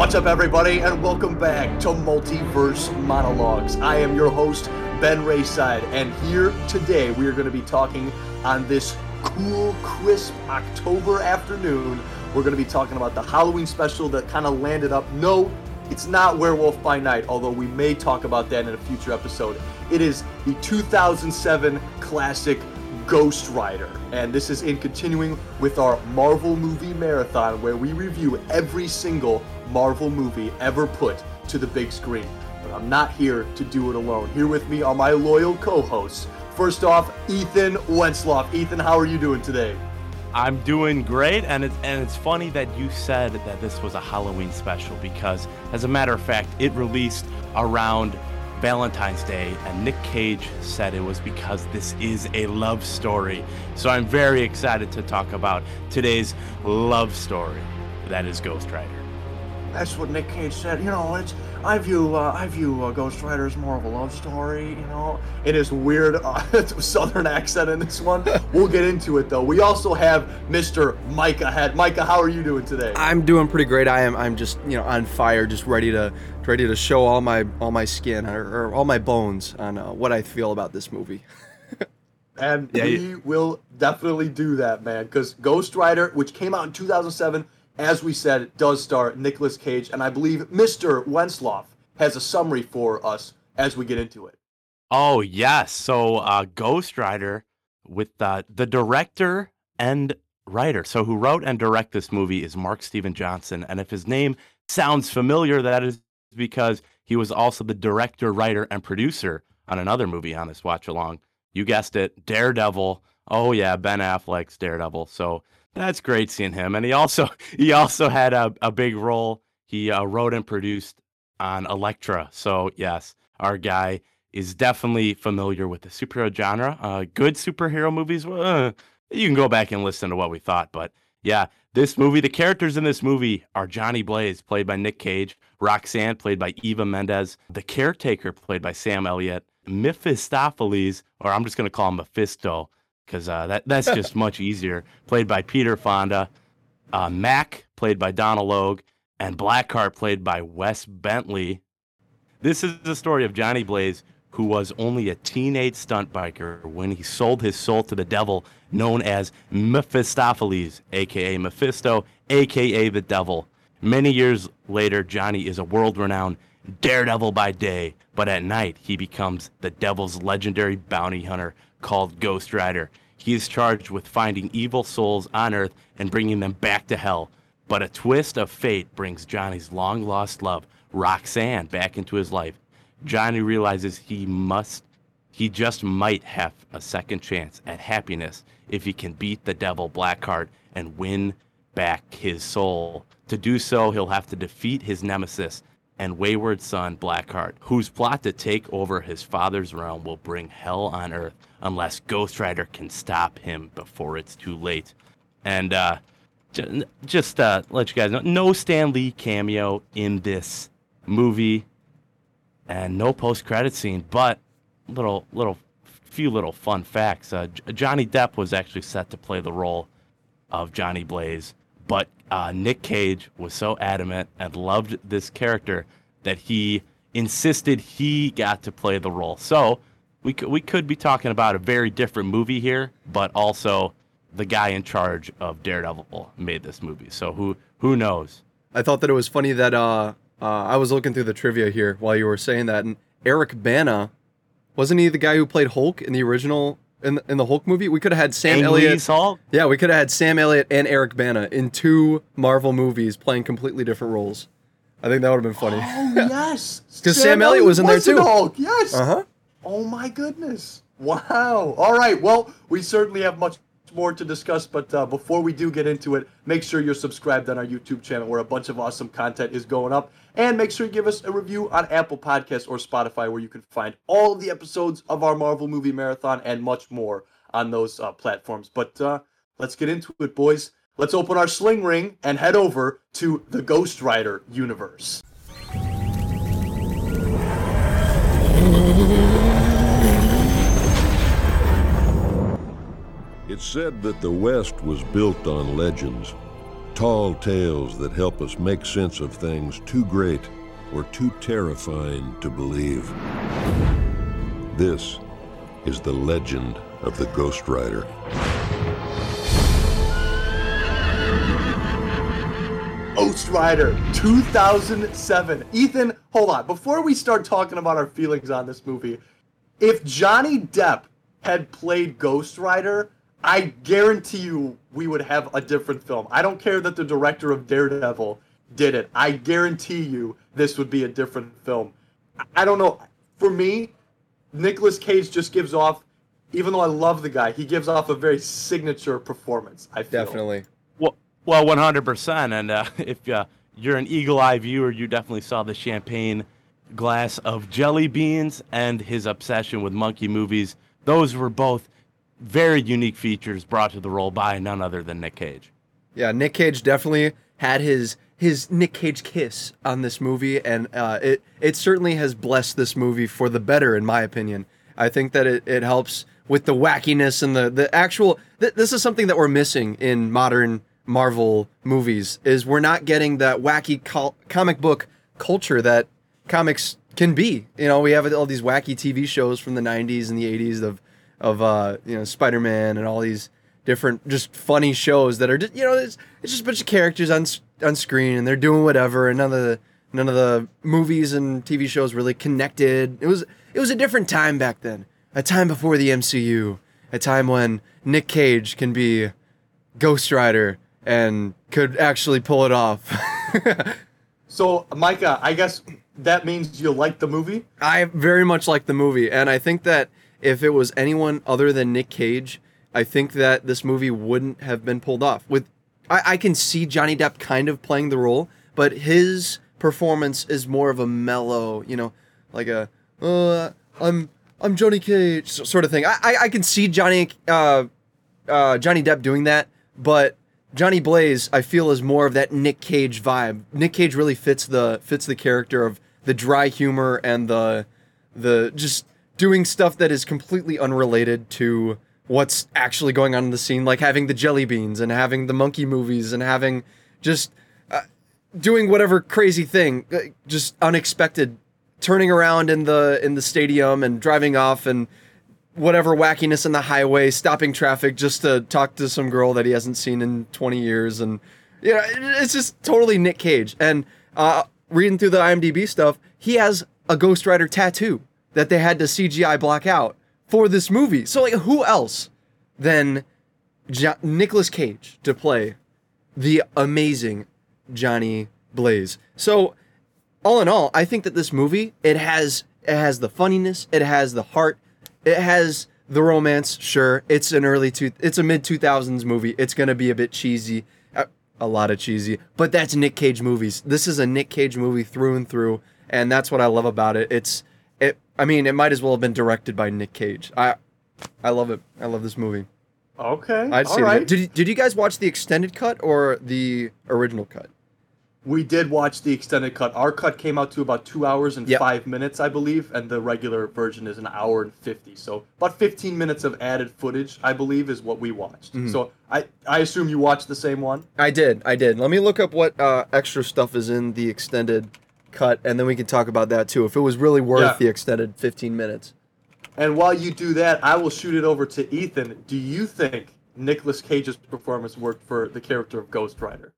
What's up, everybody, and welcome back to Multiverse Monologues. I am your host, Ben Rayside, and here today we are going to be talking on this cool, crisp October afternoon. We're going to be talking about the Halloween special that kind of landed up. No, it's not Werewolf by Night, although we may talk about that in a future episode. It is the 2007 classic Ghost Rider. And this is in continuing with our Marvel movie marathon where we review every single Marvel movie ever put to the big screen. But I'm not here to do it alone. Here with me are my loyal co hosts. First off, Ethan Wentzloff. Ethan, how are you doing today? I'm doing great, and it's and it's funny that you said that this was a Halloween special because, as a matter of fact, it released around Valentine's Day, and Nick Cage said it was because this is a love story. So I'm very excited to talk about today's love story. That is Ghost Rider. That's what Nick Cage said. You know, it's I view uh, I view uh, Ghost Rider as more of a love story. You know, it is weird uh, Southern accent in this one. we'll get into it though. We also have Mr. Micah ahead. Micah, how are you doing today? I'm doing pretty great. I am. I'm just you know on fire, just ready to ready to show all my all my skin or, or all my bones on uh, what I feel about this movie. and yeah, we yeah. will definitely do that, man. Because Ghost Rider, which came out in 2007 as we said, does star Nicolas Cage, and I believe Mr. Wensloff has a summary for us as we get into it. Oh yes, so uh, Ghost Rider with uh, the director and writer. So who wrote and direct this movie is Mark Steven Johnson, and if his name sounds familiar, that is because he was also the director, writer, and producer on another movie on this watch along. You guessed it, Daredevil. Oh yeah, Ben Affleck's Daredevil. So that's great seeing him. And he also he also had a, a big role. He uh, wrote and produced on Elektra. So yes, our guy is definitely familiar with the superhero genre. Uh, good superhero movies. Uh, you can go back and listen to what we thought, but yeah, this movie, the characters in this movie are Johnny Blaze, played by Nick Cage, Roxanne, played by Eva Mendes, the caretaker, played by Sam Elliott, Mephistopheles, or I'm just going to call him Mephisto, because uh, that that's just much easier. Played by Peter Fonda, uh, Mac played by Donald Logue, and Blackheart played by Wes Bentley. This is the story of Johnny Blaze, who was only a teenage stunt biker when he sold his soul to the devil, known as Mephistopheles, aka Mephisto, aka the devil. Many years later, Johnny is a world renowned daredevil by day, but at night he becomes the devil's legendary bounty hunter called Ghost Rider. He is charged with finding evil souls on Earth and bringing them back to hell. But a twist of fate brings Johnny's long lost love, Roxanne, back into his life. Johnny realizes he must, he just might have a second chance at happiness if he can beat the devil Blackheart and win back his soul. To do so, he'll have to defeat his nemesis, and wayward son Blackheart, whose plot to take over his father's realm will bring hell on earth unless Ghost Rider can stop him before it's too late. And uh, j- just uh, let you guys know, no Stan Lee cameo in this movie, and no post-credit scene. But little, little, few little fun facts. Uh, Johnny Depp was actually set to play the role of Johnny Blaze, but uh, Nick Cage was so adamant and loved this character that he insisted he got to play the role. So we could, we could be talking about a very different movie here, but also the guy in charge of Daredevil made this movie. So who who knows? I thought that it was funny that uh, uh, I was looking through the trivia here while you were saying that, and Eric Bana wasn't he the guy who played Hulk in the original in the, in the Hulk movie. We could have had Sam Ang Elliott. Hulk? Yeah, we could have had Sam Elliott and Eric Bana in two Marvel movies playing completely different roles. I think that would have been funny. Oh yes, because Sam, Sam, Elliott was in there too. Hulk. Yes. Uh huh. Oh my goodness! Wow. All right. Well, we certainly have much more to discuss, but uh, before we do get into it, make sure you're subscribed on our YouTube channel where a bunch of awesome content is going up. And make sure you give us a review on Apple Podcasts or Spotify where you can find all of the episodes of our Marvel movie marathon and much more on those uh, platforms. But uh, let's get into it, boys. Let's open our sling ring and head over to the Ghost Rider universe. It's said that the West was built on legends Tall tales that help us make sense of things too great or too terrifying to believe. This is the legend of the Ghost Rider. Ghost Rider 2007. Ethan, hold on. Before we start talking about our feelings on this movie, if Johnny Depp had played Ghost Rider, I guarantee you we would have a different film. I don't care that the director of Daredevil did it. I guarantee you this would be a different film. I don't know. For me, Nicolas Cage just gives off, even though I love the guy, he gives off a very signature performance. I feel. Definitely. Well, well, 100%. And uh, if uh, you're an eagle eye viewer, you definitely saw the champagne glass of jelly beans and his obsession with monkey movies. Those were both very unique features brought to the role by none other than Nick Cage. Yeah, Nick Cage definitely had his his Nick Cage kiss on this movie, and uh, it it certainly has blessed this movie for the better, in my opinion. I think that it, it helps with the wackiness and the the actual. Th- this is something that we're missing in modern Marvel movies. Is we're not getting that wacky col- comic book culture that comics can be. You know, we have all these wacky TV shows from the '90s and the '80s of of uh, you know Spider Man and all these different just funny shows that are just you know it's, it's just a bunch of characters on on screen and they're doing whatever and none of the none of the movies and TV shows really connected. It was it was a different time back then, a time before the MCU, a time when Nick Cage can be Ghost Rider and could actually pull it off. So, Micah, I guess that means you like the movie? I very much like the movie, and I think that if it was anyone other than Nick Cage, I think that this movie wouldn't have been pulled off. With I, I can see Johnny Depp kind of playing the role, but his performance is more of a mellow, you know, like a uh, I'm I'm Johnny Cage sort of thing. I I, I can see Johnny uh, uh, Johnny Depp doing that, but Johnny Blaze, I feel, is more of that Nick Cage vibe. Nick Cage really fits the fits the character of the dry humor and the the just doing stuff that is completely unrelated to what's actually going on in the scene, like having the jelly beans and having the monkey movies and having just uh, doing whatever crazy thing, uh, just unexpected, turning around in the in the stadium and driving off and whatever wackiness in the highway, stopping traffic just to talk to some girl that he hasn't seen in 20 years. And, you know, it's just totally Nick Cage. And uh, reading through the IMDb stuff, he has a Ghost Rider tattoo that they had to CGI block out for this movie. So, like, who else than jo- Nicolas Cage to play the amazing Johnny Blaze? So, all in all, I think that this movie it has it has the funniness, it has the heart, it has the romance. Sure, it's an early two, it's a mid two thousands movie. It's gonna be a bit cheesy, a, a lot of cheesy, but that's Nick Cage movies. This is a Nick Cage movie through and through, and that's what I love about it. It's it. I mean, it might as well have been directed by Nick Cage. I I love it. I love this movie. Okay. I'd all say. right. Did you, did you guys watch the extended cut or the original cut? We did watch the extended cut. Our cut came out to about two hours and Yep. five minutes, I believe, and the regular version is an hour and fifty. So about fifteen minutes of added footage, I believe, is what we watched. Mm-hmm. So I I assume you watched the same one. I did. I did. Let me look up what uh, extra stuff is in the extended cut, and then we can talk about that too. If it was really worth Yeah. the extended 15 minutes. And while you do that, I will shoot it over to Ethan. Do you think Nicolas Cage's performance worked for the character of Ghost Rider?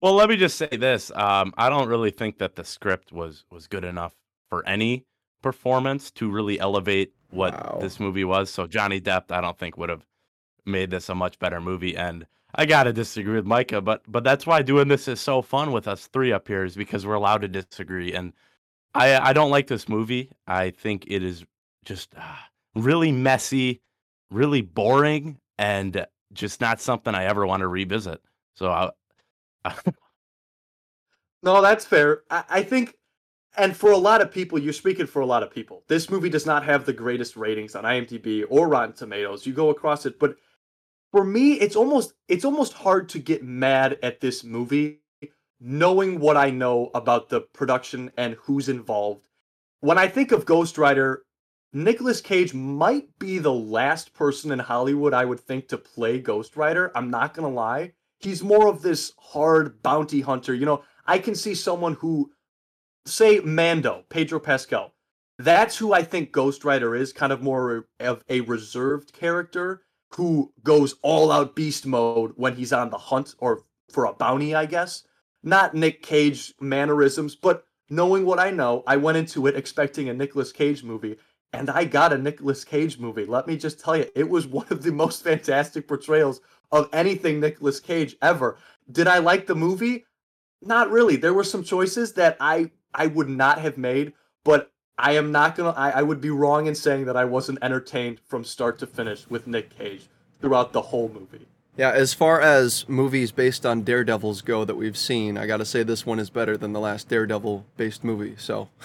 Well, let me just say this. Um, I don't really think that the script was was good enough for any performance to really elevate what Wow. this movie was. So Johnny Depp, I don't think would have made this a much better movie. And I gotta disagree with Micah, but but that's why doing this is so fun with us three up here is because we're allowed to disagree. And I I don't like this movie. I think it is just uh, really messy, really boring, and just not something I ever want to revisit. So I, No, that's fair. I, I think, and for a lot of people, you're speaking for a lot of people. This movie does not have the greatest ratings on IMDb or Rotten Tomatoes. You go across it, but for me, it's almost it's almost hard to get mad at this movie, knowing what I know about the production and who's involved. When I think of Ghost Rider, Nicolas Cage might be the last person in Hollywood I would think to play Ghost Rider. I'm not gonna lie. he's more of this hard bounty hunter. You know, I can see someone who, say, Mando, Pedro Pascal. That's who I think Ghost Rider is, kind of more of a reserved character who goes all out beast mode when he's on the hunt or for a bounty, I guess. Not Nick Cage mannerisms, but knowing what I know, I went into it expecting a Nicolas Cage movie, and I got a Nicolas Cage movie. Let me just tell you, it was one of the most fantastic portrayals of anything Nicolas Cage ever. Did I like the movie? Not really. There were some choices that I I would not have made, but I am not gonna. I, I would be wrong in saying that I wasn't entertained from start to finish with Nick Cage throughout the whole movie. Yeah, as far as movies based on Daredevils go that we've seen, I gotta say this one is better than the last Daredevil based movie. So.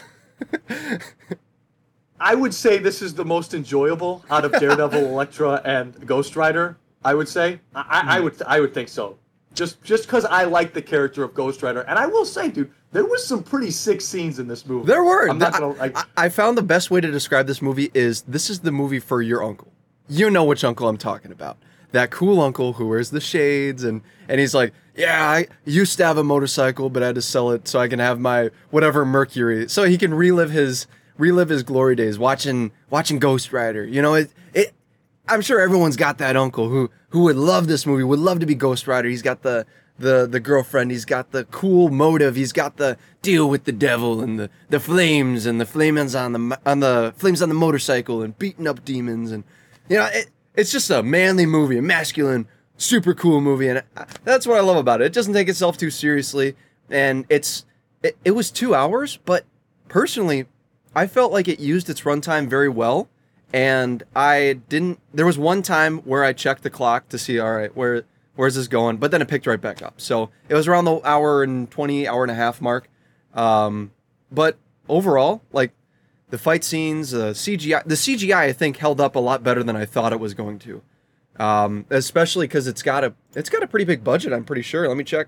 I would say this is the most enjoyable out of Daredevil, Elektra, and Ghost Rider. I would say. I, I hmm. would. I would think so. Just just because I like the character of Ghost Rider, and I will say, dude, there was some pretty sick scenes in this movie. There were. I'm not gonna like. I, I found the best way to describe this movie is this is the movie for your uncle. You know which uncle I'm talking about. That cool uncle who wears the shades and and he's like, yeah, I used to have a motorcycle, but I had to sell it so I can have my whatever Mercury, so he can relive his relive his glory days watching watching Ghost Rider. You know, it it. I'm sure everyone's got that uncle who who would love this movie, would love to be Ghost Rider. He's got the the the girlfriend. He's got the cool motive. He's got the deal with the devil and the the flames and the flames on the on the flames on the motorcycle and beating up demons and you know it, it's just a manly movie, a masculine, super cool movie, and that's what I love about it. It doesn't take itself too seriously, and it's it, it was two hours, but personally, I felt like it used its runtime very well. And I didn't. There was one time where I checked the clock to see, all right, where where's this going? But then it picked right back up. So it was around the hour and 20, hour and a half mark. Um, but overall, like the fight scenes, the CGI, the CGI, I think held up a lot better than I thought it was going to. Um, especially because it's got a it's got a pretty big budget. I'm pretty sure. Let me check.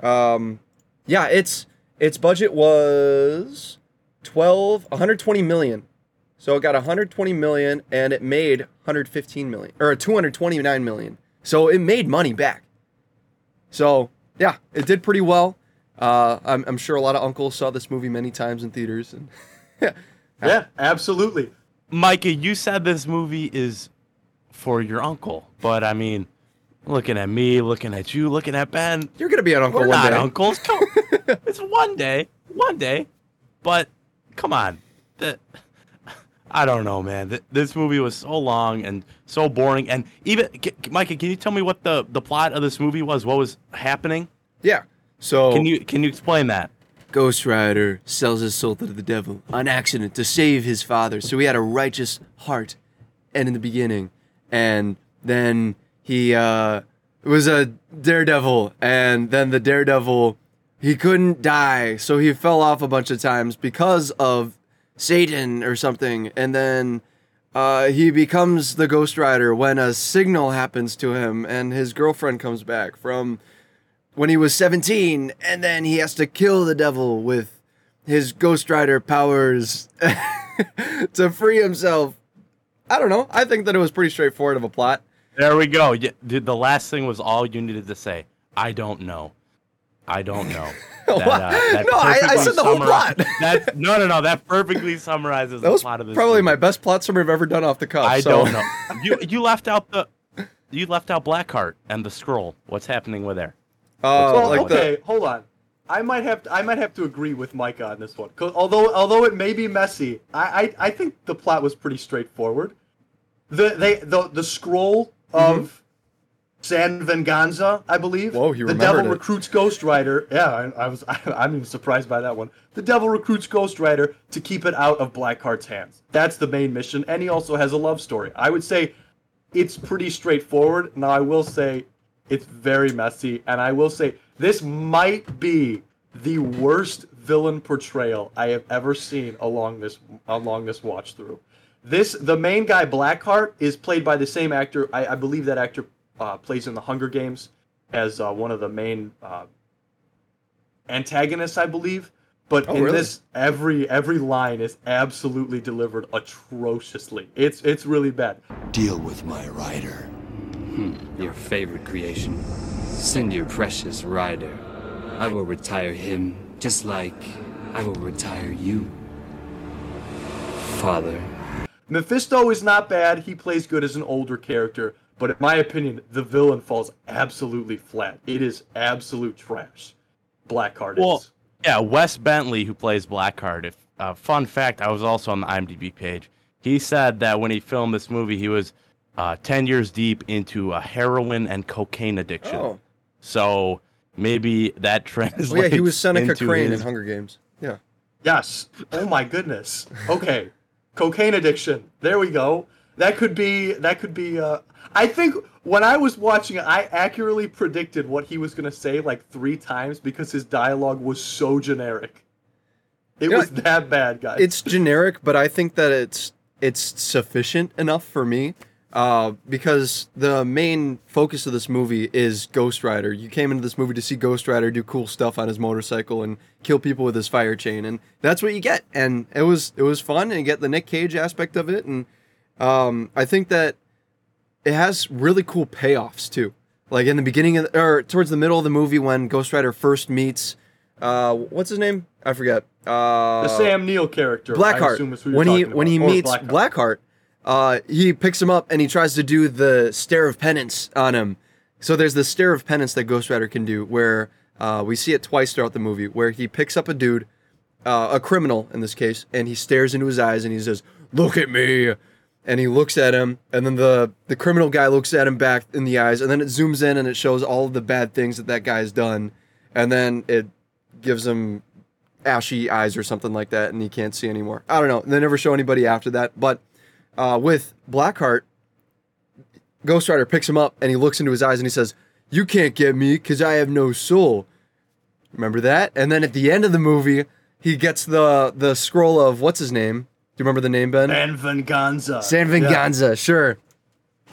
Um, yeah, its its budget was 12 120 million. So it got 120 million and it made 115 million or 229 million. So it made money back. So yeah, it did pretty well. Uh, I'm, I'm sure a lot of uncles saw this movie many times in theaters. And yeah, absolutely. Micah, you said this movie is for your uncle, but I mean, looking at me, looking at you, looking at Ben, you're gonna be an uncle we're one not day. uncles. Come, it's one day, one day, but come on, the, I don't know, man. Th- This movie was so long and so boring, and even C- Micah, can you tell me what the the plot of this movie was? What was happening? Yeah. So Can you can you explain that? Ghost Rider sells his soul to the devil on accident to save his father. So he had a righteous heart, and in the beginning, and then he uh, was a daredevil, and then the daredevil he couldn't die, so he fell off a bunch of times because of Satan or something, and then. Uh, he becomes the Ghost Rider when a signal happens to him, and his girlfriend comes back from when he was 17 and then he has to kill the devil with his ghost rider powers to free himself i don't know i think that it was pretty straightforward of a plot There we go. Y- The the last thing was all you needed to say. I don't know. I don't know. What? No, I- I said the whole plot. That's, no, no, no. That perfectly summarizes that the was plot of this. probably movie. my best plot summary i've ever done off the cuff I so- don't know. You you left out the you left out Blackheart and the scroll. What's happening with there? uh, Well, like okay, the hold on. I might have to, I might have to agree with Micah on this one. 'Cause although although it may be messy, I, I I think the plot was pretty straightforward. The they the the scroll of San Venganza, I believe. Whoa, you the remembered devil it. Recruits Ghost Rider. Yeah, I, I was I, I'm even surprised by that one. The devil recruits Ghost Rider to keep it out of Blackheart's hands. That's the main mission, and he also has a love story. I would say it's pretty straightforward. Now, I will say it's very messy, and I will say this might be the worst villain portrayal I have ever seen along this along this watch through. This the main guy Blackheart is played by the same actor. I, I believe that actor uh, plays in the Hunger Games as uh, one of the main uh, antagonists, I believe. But Oh, in really? this, every every line is absolutely delivered atrociously. It's it's really bad. Deal with my rider. Your favorite creation. Send your precious rider. I will retire him just like I will retire you. Father. Mephisto is not bad. He plays good as an older character, but in my opinion, the villain falls absolutely flat. It is absolute trash. Blackheart Well, is. yeah, Wes Bentley, who plays Blackheart. If uh, fun fact, I was also on the IMDb page. He said that when he filmed this movie, he was uh, ten years deep into a heroin and cocaine addiction. Oh, So maybe that translates. oh yeah, he was Seneca into Crane his- in Hunger Games. Yeah. Yes. Oh my goodness. Okay. Cocaine addiction. There we go. That could be. That could be. Uh, I think when I was watching it, I accurately predicted what he was gonna say like three times because his dialogue was so generic. It Yeah, was that bad, guys. it's generic, but I think that it's it's sufficient enough for me. Uh, because the main focus of this movie is Ghost Rider. You came into this movie to see Ghost Rider do cool stuff on his motorcycle and kill people with his fire chain, and that's what you get. And it was it was fun, and you get the Nick Cage aspect of it, and um, I think that it has really cool payoffs too. Like in the beginning of, or towards the middle of the movie when Ghost Rider first meets, uh, what's his name? I forget. Uh, the Sam Neill character. I Blackheart. assume is who you're When he when he Or meets Blackheart. Blackheart, uh, he picks him up and he tries to do the stare of penance on him. So there's the stare of penance that Ghost Rider can do, where uh, we see it twice throughout the movie, where he picks up a dude, uh, a criminal in this case, and he stares into his eyes and he says, "Look at me." And he looks at him, and then the the criminal guy looks at him back in the eyes, and then it zooms in and it shows all of the bad things that that guy's done, and then it gives him ashy eyes or something like that, and he can't see anymore. I don't know. They never show anybody after that. But uh, with Blackheart, Ghost Rider picks him up and he looks into his eyes and he says, "You can't get me because I have no soul." Remember that? And then at the end of the movie, he gets the the scroll of what's his name? Do you remember the name, Ben? San Venganza. San Yeah. Venganza, sure.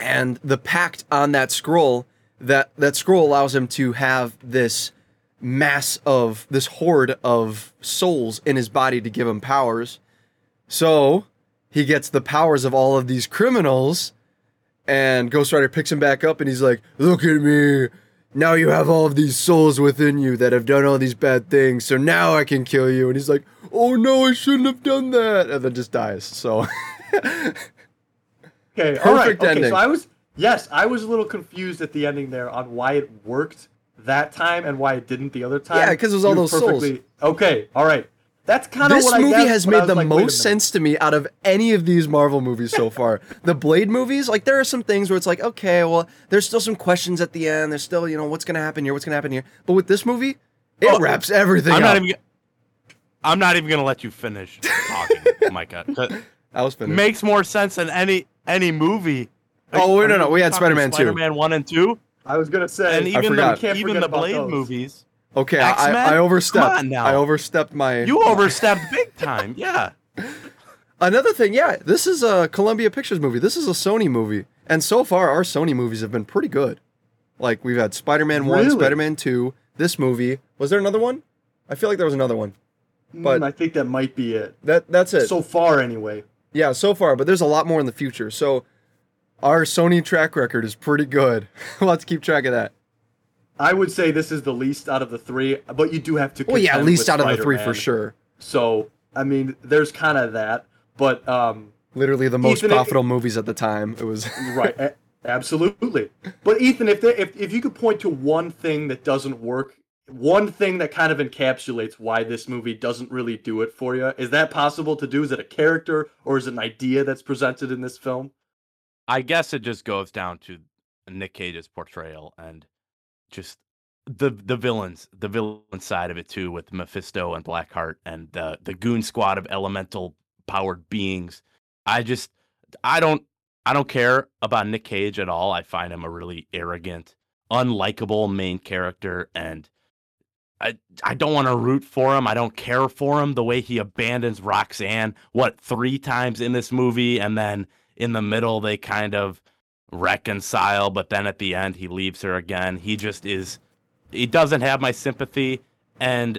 And the pact on that scroll, that that scroll allows him to have this mass of this horde of souls in his body to give him powers. So he gets the powers of all of these criminals, and Ghost Rider picks him back up and he's like, Look at me. Now you have all of these souls within you that have done all these bad things, so now I can kill you. And he's like, Oh no, I shouldn't have done that. And then just dies. So Okay, all right. Perfect Okay, ending. so I was yes, I was a little confused at the ending there on why it worked that time and why it didn't the other time. Yeah, because it was all You those souls. Okay, all right. That's kind of this what I movie has made the like, wait a minute. most sense to me out of any of these Marvel movies so far. the Blade movies, like there are some things where it's like, okay, well, there's still some questions at the end. There's still, you know, what's gonna happen here, what's gonna happen here. But with this movie, it Oh, wraps everything I'm up. not even. I'm not even gonna let you finish talking, Micah. 'cause I was finished. Makes more sense than any any movie. Oh, wait, no, no, we had Spider-Man 2. Spider-Man one and two, I was gonna say, and even forgot. the even forget the about Blade those. movies. Okay, I, X-Men? I overstepped. Now. I overstepped my. You overstepped big time. Yeah. Another thing, yeah, this is a Columbia Pictures movie. This is a Sony movie, and so far our Sony movies have been pretty good. Like we've had Spider-Man One, Really? Spider-Man Two. This movie was there another one? I feel like there was another one. but- Mm, I think that might be it. That that's it. So far, anyway. Yeah, so far, but there's a lot more in the future. So our Sony track record is pretty good. Let's keep track of that. I would say this is the least out of the three, but you do have to. Well, yeah, at contend least with out of the three for sure. So, I mean, there's kind of that, but um, Literally the most Ethan, it- profitable movies at the time. It was right, a- absolutely. But Ethan, if there, if if you could point to one thing that doesn't work, one thing that kind of encapsulates why this movie doesn't really do it for you, is that possible to do? Is it a character or is it an idea that's presented in this film? I guess it just goes down to Nick Cage's portrayal and just the the villains, the villain side of it too, with Mephisto and Blackheart and the the goon squad of elemental powered beings. I just I don't I don't care about Nick Cage at all. I find him a really arrogant, unlikable main character and I I don't want to root for him. I don't care for him the way he abandons Roxanne what 3 times in this movie and then in the middle they kind of reconcile but then at the end he leaves her again. He just is he doesn't have my sympathy and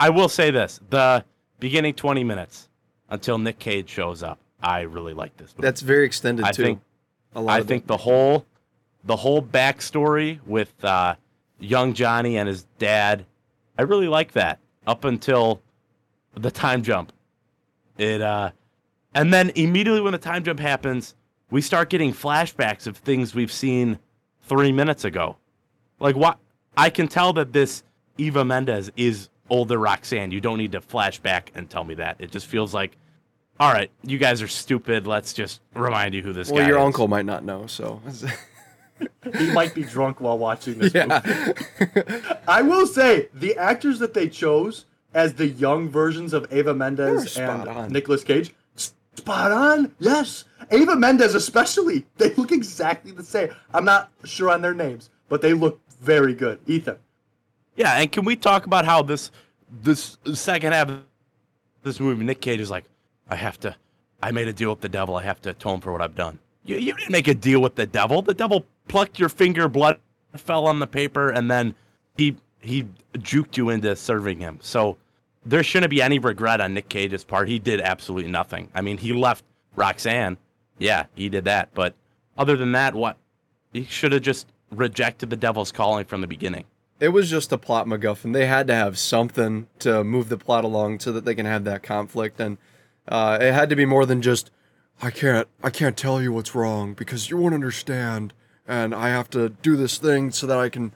I will say this, the beginning 20 minutes until Nick Cage shows up. I really like this movie. that's very extended I too. think a lot I think the whole the whole backstory with uh, young Johnny and his dad, I really like that up until the time jump. It uh, and then immediately when the time jump happens, we start getting flashbacks of things we've seen three minutes ago. Like what? I can tell that this Eva Mendes is older Roxanne. You don't need to flash back and tell me that. It just feels like, all right, you guys are stupid. Let's just remind you who this Well, guy your uncle might not know, so He might be drunk while watching this movie. yeah. I will say the actors that they chose as the young versions of Ava Mendes and on. Nicolas Cage, s- spot on. Yes, Ava Mendes especially. They look exactly the same. I'm not sure on their names, but they look very good. Ethan. Yeah, and can we talk about how this this second half of this movie, Nick Cage is like, I have to, I made a deal with the devil. I have to atone for what I've done. You, you didn't make a deal with the devil. The devil plucked your finger, blood fell on the paper, and then he he juked you into serving him. So there shouldn't be any regret on Nick Cage's part. He did absolutely nothing. I mean, he left Roxanne. Yeah, he did that. But other than that, what? He should have just rejected the devil's calling from the beginning. It was just a plot MacGuffin. They had to have something to move the plot along so that they can have that conflict, and uh, it had to be more than just, I can't, I can't tell you what's wrong because you won't understand, and I have to do this thing so that I can,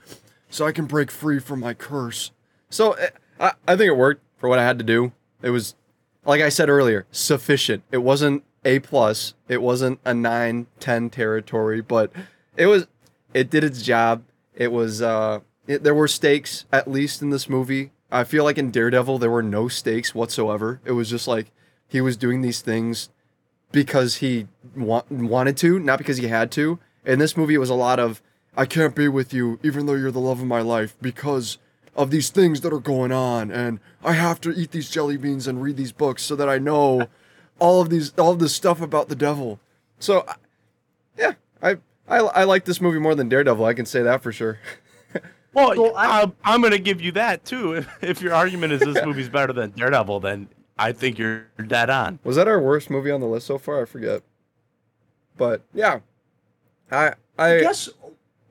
so I can break free from my curse. So eh, I, I think it worked for what I had to do. It was, like I said earlier, sufficient. It wasn't a plus. It wasn't a 9, 10 territory, but it was, it did its job. It was, uh, it, there were stakes at least in this movie. I feel like in Daredevil there were no stakes whatsoever. It was just like he was doing these things because he wa- wanted to, not because he had to. In this movie, it was a lot of I can't be with you even though you're the love of my life because of these things that are going on, and I have to eat these jelly beans and read these books so that I know all of these all of this stuff about the devil. So, yeah, I I, I like this movie more than Daredevil. I can say that for sure. Well, So I- I'm, I'm going to give you that too. If, if your argument is this movie's better than Daredevil, then I think you're dead on. Was that our worst movie on the list so far? I forget. But yeah, I I, I guess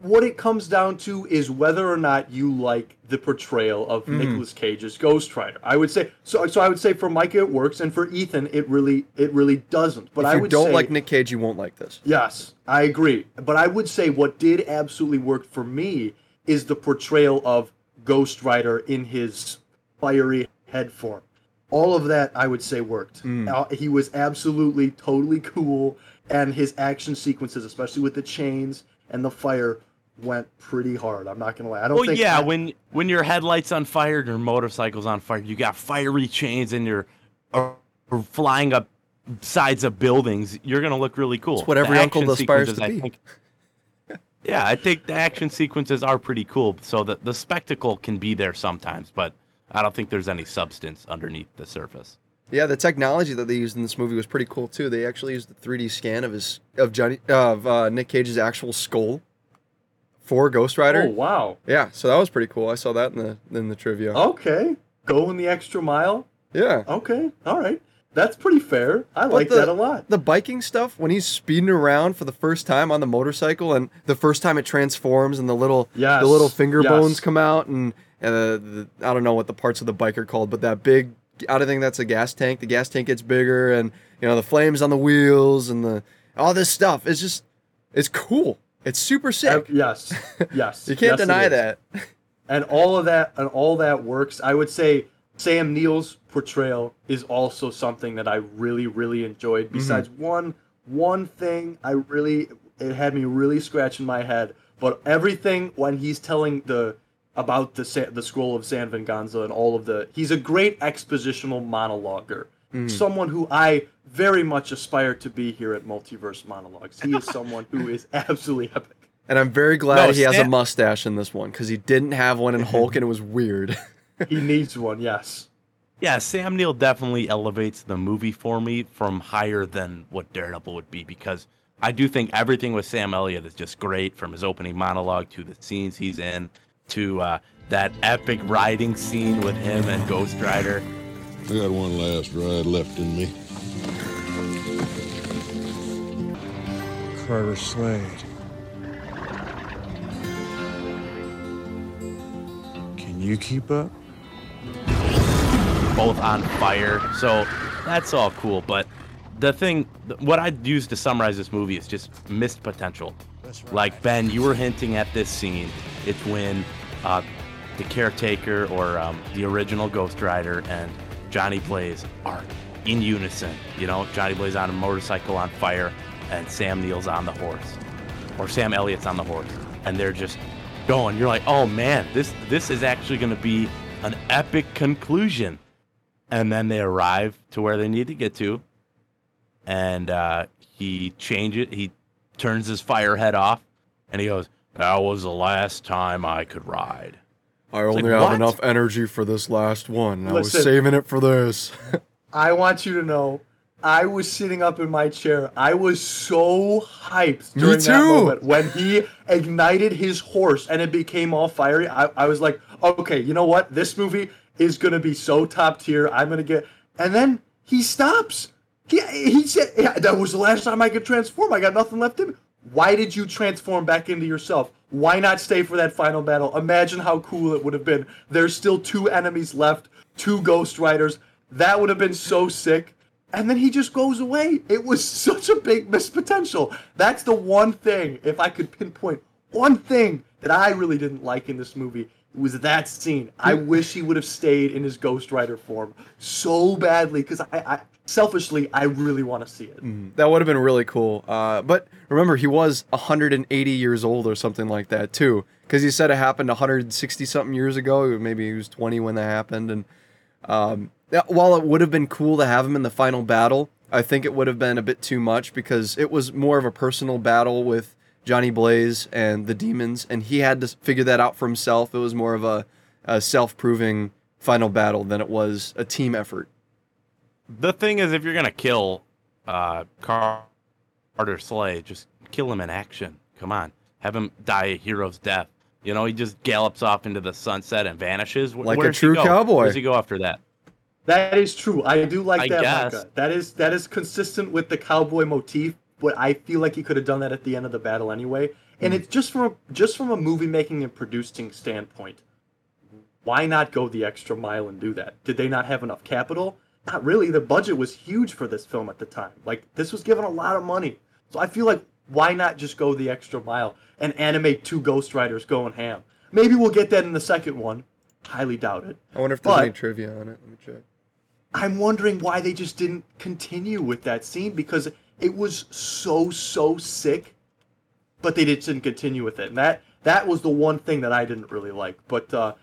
what it comes down to is whether or not you like the portrayal of Mm-hmm. Nicolas Cage's Ghost Rider. I would say so. So I would say for Micah it works, and for Ethan it really it really doesn't. But if I would don't say, like Nick Cage, you won't like this. Yes, I agree. But I would say what did absolutely work for me is the portrayal of Ghost Rider in his fiery head form. All of that I would say worked. Uh, he was absolutely totally cool, and his action sequences, especially with the chains and the fire, went pretty hard. I'm not gonna lie. I don't Well, think. yeah, I- when when your headlights on fire, your motorcycle's on fire, you got fiery chains and you're uh, flying up sides of buildings, you're gonna look really cool. It's what every The uncle action aspires sequences, to I be. think- yeah, I think the action sequences are pretty cool, so that the spectacle can be there sometimes, but I don't think there's any substance underneath the surface. Yeah, the technology that they used in this movie was pretty cool too. They actually used the 3D scan of his of Johnny of uh, Nick Cage's actual skull for Ghost Rider. oh wow. Yeah, so that was pretty cool. I saw that in the in the trivia. Okay, going the extra mile. Yeah. Okay, all right. That's pretty fair. I But like the- that a lot. The biking stuff when he's speeding around for the first time on the motorcycle, and the first time it transforms, and the little Yes, the little finger yes. bones come out, and uh, the, I don't know what the parts of the bike are called, but that big I don't think that's a gas tank. The gas tank gets bigger, and you know the flames on the wheels, and the all this stuff. It's just it's cool. It's super Uh, sick. yes, yes. you can't yes, deny that. and all of that and all that works. I would say Sam Neill's portrayal is also something that I really really enjoyed. Mm-hmm. Besides one one thing, I really it had me really scratching my head. But everything when he's telling the about the the scroll of San Venganza and all of the he's a great expositional monologuer. Mm. Someone who I very much aspire to be here at Multiverse Monologues. He is someone who is absolutely epic. And I'm very glad No, he has a mustache in this one because he didn't have one in Hulk, and it was weird. He needs one, yes. Yeah, Sam Neill definitely elevates the movie for me from higher than what Daredevil would be because I do think everything with Sam Elliott is just great from his opening monologue to the scenes he's in to uh, that epic riding scene with him and Ghost Rider. I got one last ride left in me. Carter Slade. Can you keep up? Both on fire, so that's all cool, but the thing, what I'd use to summarize this movie is just missed potential. Right. Like, Ben, you were hinting at this scene. It's when uh, the caretaker or um, the original Ghost Rider and Johnny Blaze are in unison. You know, Johnny Blaze on a motorcycle on fire, and Sam Neill's on the horse, or Sam Elliott's on the horse, and they're just going. You're like, oh man, this this is actually going to be an epic conclusion. And then they arrive to where they need to get to, and uh, he changes. He turns his fire head off, and he goes, "That was the last time I could ride." I only like, have what? enough energy for this last one. I was saving it for this. I want you to know, I was sitting up in my chair. I was so hyped during that moment when he ignited his horse and it became all fiery. I, I was like, okay, you know what? This movie is gonna be so top tier. I'm gonna get. And then he stops. He he said yeah, that was the last time I could transform. I got nothing left in me. Why did you transform back into yourself? Why not stay for that final battle? Imagine how cool it would have been. There's still two enemies left, two Ghost Riders. That would have been so sick. And then he just goes away. It was such a big missed potential. That's the one thing, if I could pinpoint one thing that I really didn't like in this movie, it was that scene. I mm. wish he would have stayed in his Ghost Rider form so badly because I, I selfishly I really want to see it. that would have been really cool. Uh, but remember, he was 180 years old or something like that too, because he said it happened 160 something years ago. Maybe he was 20 when that happened. And um, while it would have been cool to have him in the final battle, I think it would have been a bit too much because it was more of a personal battle with Johnny Blaze and the demons, and he had to figure that out for himself. It was more of a, a self-proving final battle than it was a team effort. The thing is, if you're gonna kill uh, Carter Slade, just kill him in action. Come on, have him die a hero's death. You know, he just gallops off into the sunset and vanishes. Wh- Like a true cowboy. Where does he go after that? That is true. I do like I that. guess. Micah. That is that is consistent with the cowboy motif, but I feel like he could have done that at the end of the battle anyway. And it's just from a, just from a movie making and producing standpoint. Why not go the extra mile and do that? Did they not have enough capital? Not really. The budget was huge for this film at the time. Like this was given a lot of money. So I feel like why not just go the extra mile and animate two Ghost Riders going ham? Maybe we'll get that in the second one. Highly doubt it. I wonder if there's But- any trivia on it. Let me check. I'm wondering why they just didn't continue with that scene because it was so so sick, but they just didn't continue with it. And that that was the one thing that I didn't really like. But uh,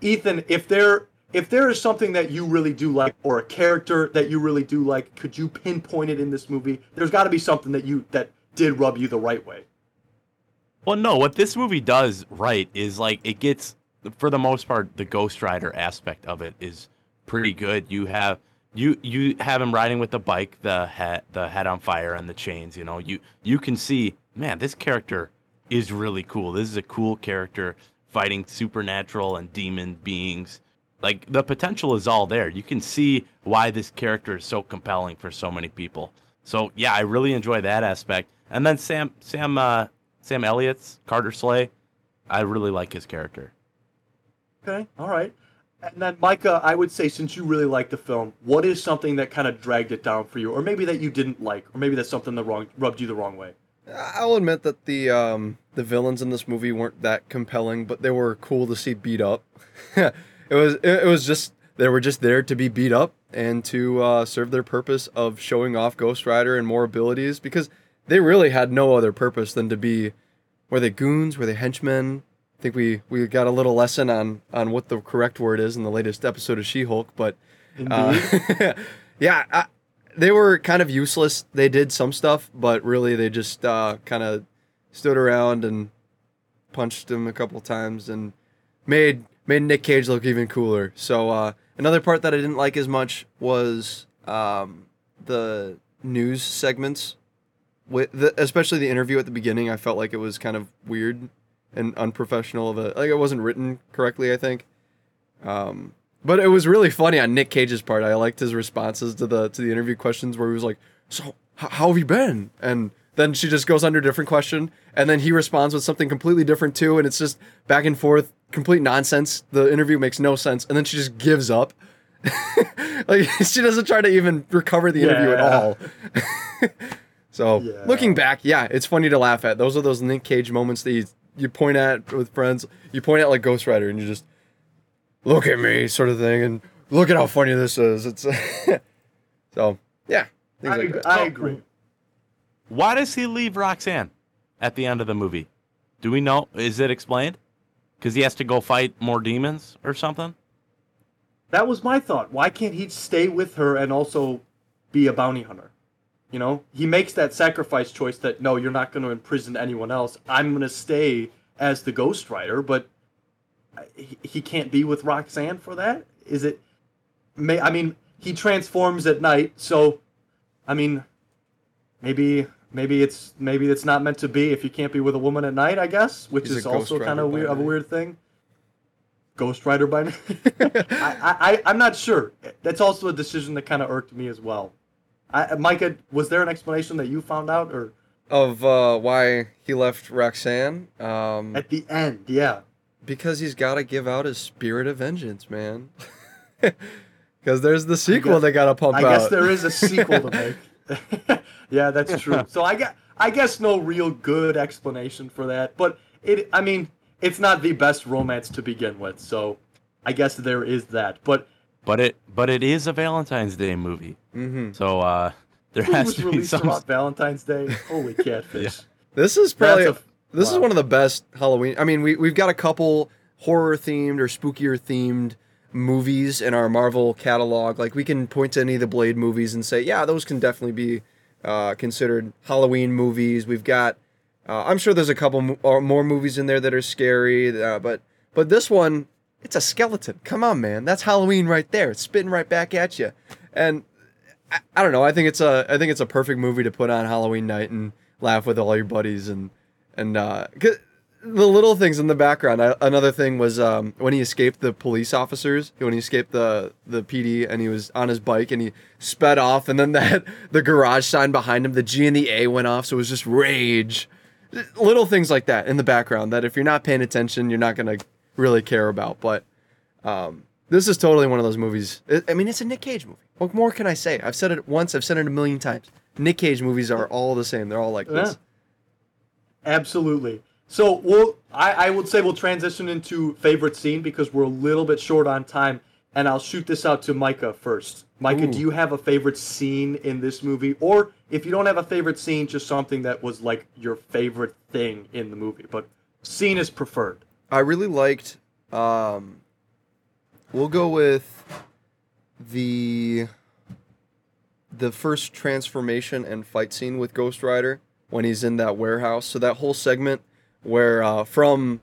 Ethan, if there if there is something that you really do like or a character that you really do like, could you pinpoint it in this movie? There's got to be something that you that did rub you the right way. Well, no. What this movie does right is like it gets, for the most part, the Ghost Rider aspect of it is pretty good. You have you you have him riding with the bike, the head the head on fire, and the chains. You know, you you can see, man, this character is really cool. This is a cool character fighting supernatural and demon beings. Like the potential is all there. You can see why this character is so compelling for so many people. So yeah, I really enjoy that aspect. And then Sam Sam uh, Sam Elliott's Carter Slade, I really like his character. Okay, all right. And then, Micah, I would say since you really like the film, what is something that kind of dragged it down for you, or maybe that you didn't like, or maybe that's something that wrong rubbed you the wrong way? I'll admit that the um, the villains in this movie weren't that compelling, but they were cool to see beat up. it was it, it was just they were just there to be beat up and to uh, serve their purpose of showing off Ghost Rider and more abilities because they really had no other purpose than to be were they goons, were they henchmen? I think we we got a little lesson on on what the correct word is in the latest episode of She-Hulk, but uh, yeah, I, they were kind of useless. They did some stuff, but really they just uh, kind of stood around and punched him a couple times and made made Nick Cage look even cooler. So uh, another part that I didn't like as much was um, the news segments, with the, especially the interview at the beginning. I felt like it was kind of weird and unprofessional. Of a like it wasn't written correctly. I think. Um, but it was really funny on Nick Cage's part. I liked his responses to the to the interview questions where he was like, "So h- how have you been?" And then she just goes under a different question, and then he responds with something completely different too, and it's just back and forth complete nonsense. The interview makes no sense, and then she just gives up. like she doesn't try to even recover the interview at all. so Yeah. looking back, yeah, it's funny to laugh at. Those are those Nick Cage moments that you, you point at with friends. You point at like Ghost Rider, and you just look at me, sort of thing, and look at how funny this is. It's so yeah. I, like that. I agree. Why does he leave Roxanne at the end of the movie? Do we know? Is it explained? Because he has to go fight more demons or something? That was my thought. Why can't he stay with her and also be a bounty hunter? You know, he makes that sacrifice choice that no, you're not going to imprison anyone else. I'm going to stay as the Ghost Rider, but he, can't be with Roxanne for that. Is it? May I mean, he transforms at night, so I mean, maybe maybe it's maybe it's not meant to be if you can't be with a woman at night. I guess, which He's is also kind of weird of a weird thing. Ghost Rider by night. I, I, I'm not sure. That's also a decision that kind of irked me as well. I, Micah, was there an explanation that you found out, or of uh, why he left Roxanne. Um, at the end? Yeah. because he's got to give out his spirit of vengeance, man. Because there's the sequel guess- they got to pump I out. I guess there is a sequel to make. Yeah, that's true. So I got, I guess no real good explanation for that, but it, I mean, it's not the best romance to begin with, so I guess there is that. But But it but it is a Valentine's Day movie. hmm So uh there it has was to be some around Valentine's Day. Holy catfish! This is probably a- this is one of the best Halloween. I mean, we we've got a couple horror themed or spookier themed movies in our Marvel catalog. Like we can point to any of the Blade movies and say, yeah, those can definitely be uh, considered Halloween movies. We've got, uh, I'm sure there's a couple mo- or more movies in there that are scary, uh, but but this one, it's a skeleton. Come on, man, that's Halloween right there. It's spitting right back at you, and I, I don't know. I think it's a I think it's a perfect movie to put on Halloween night and laugh with all your buddies and and uh, the little things in the background. I, another thing was um, when he escaped the police officers, when he escaped the the PD and he was on his bike and he sped off, and then that the garage sign behind him, the G and the A went off, so it was just rage. Little things like that in the background that if you're not paying attention, you're not gonna really care about. But um, this is totally one of those movies. I I mean, it's a Nick Cage movie. What more can I say? I've said it once. I've said it a million times. Nick Cage movies are all the same. They're all like this. Absolutely. So we'll I, I would say we'll transition into favorite scene because we're a little bit short on time, and I'll shoot this out to Micah first. Micah, Ooh. do you have a favorite scene in this movie? Or if you don't have a favorite scene, just something that was like your favorite thing in the movie. But scene is preferred. I really liked. Um, we'll go with the the first transformation and fight scene with Ghost Rider when he's in that warehouse. So that whole segment where uh, from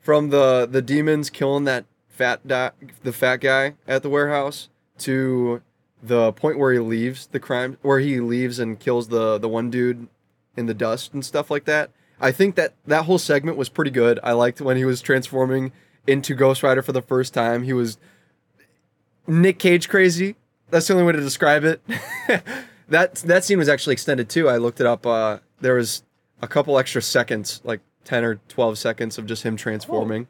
from the the demons killing that fat di- the fat guy at the warehouse to the point where he leaves the crime where he leaves and kills the the one dude in the dust and stuff like that. I think that that whole segment was pretty good. I liked when he was transforming into Ghost Rider for the first time. He was Nick Cage crazy. That's the only way to describe it. that that scene was actually extended too. I looked it up. Uh, there was a couple extra seconds, like ten or twelve seconds of just him transforming.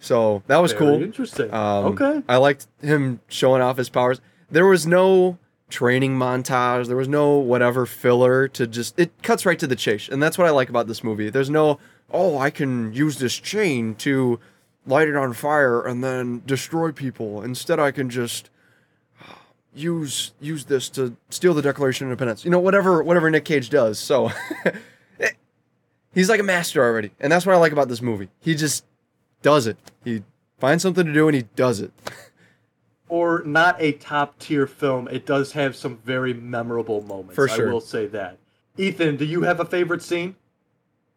So that was Very cool. Interesting. Um, okay. I liked him showing off his powers. There was no training montage. There was no whatever filler to just. It cuts right to the chase, and that's what I like about this movie. There's no, oh, I can use this chain to light it on fire and then destroy people. Instead, I can just use use this to steal the Declaration of Independence. You know, whatever whatever Nick Cage does. So. He's like a master already, and that's what I like about this movie. He just does it. He finds something to do and he does it. Or not a top tier film, it does have some very memorable moments. For sure. I will say that. Ethan, do you have a favorite scene?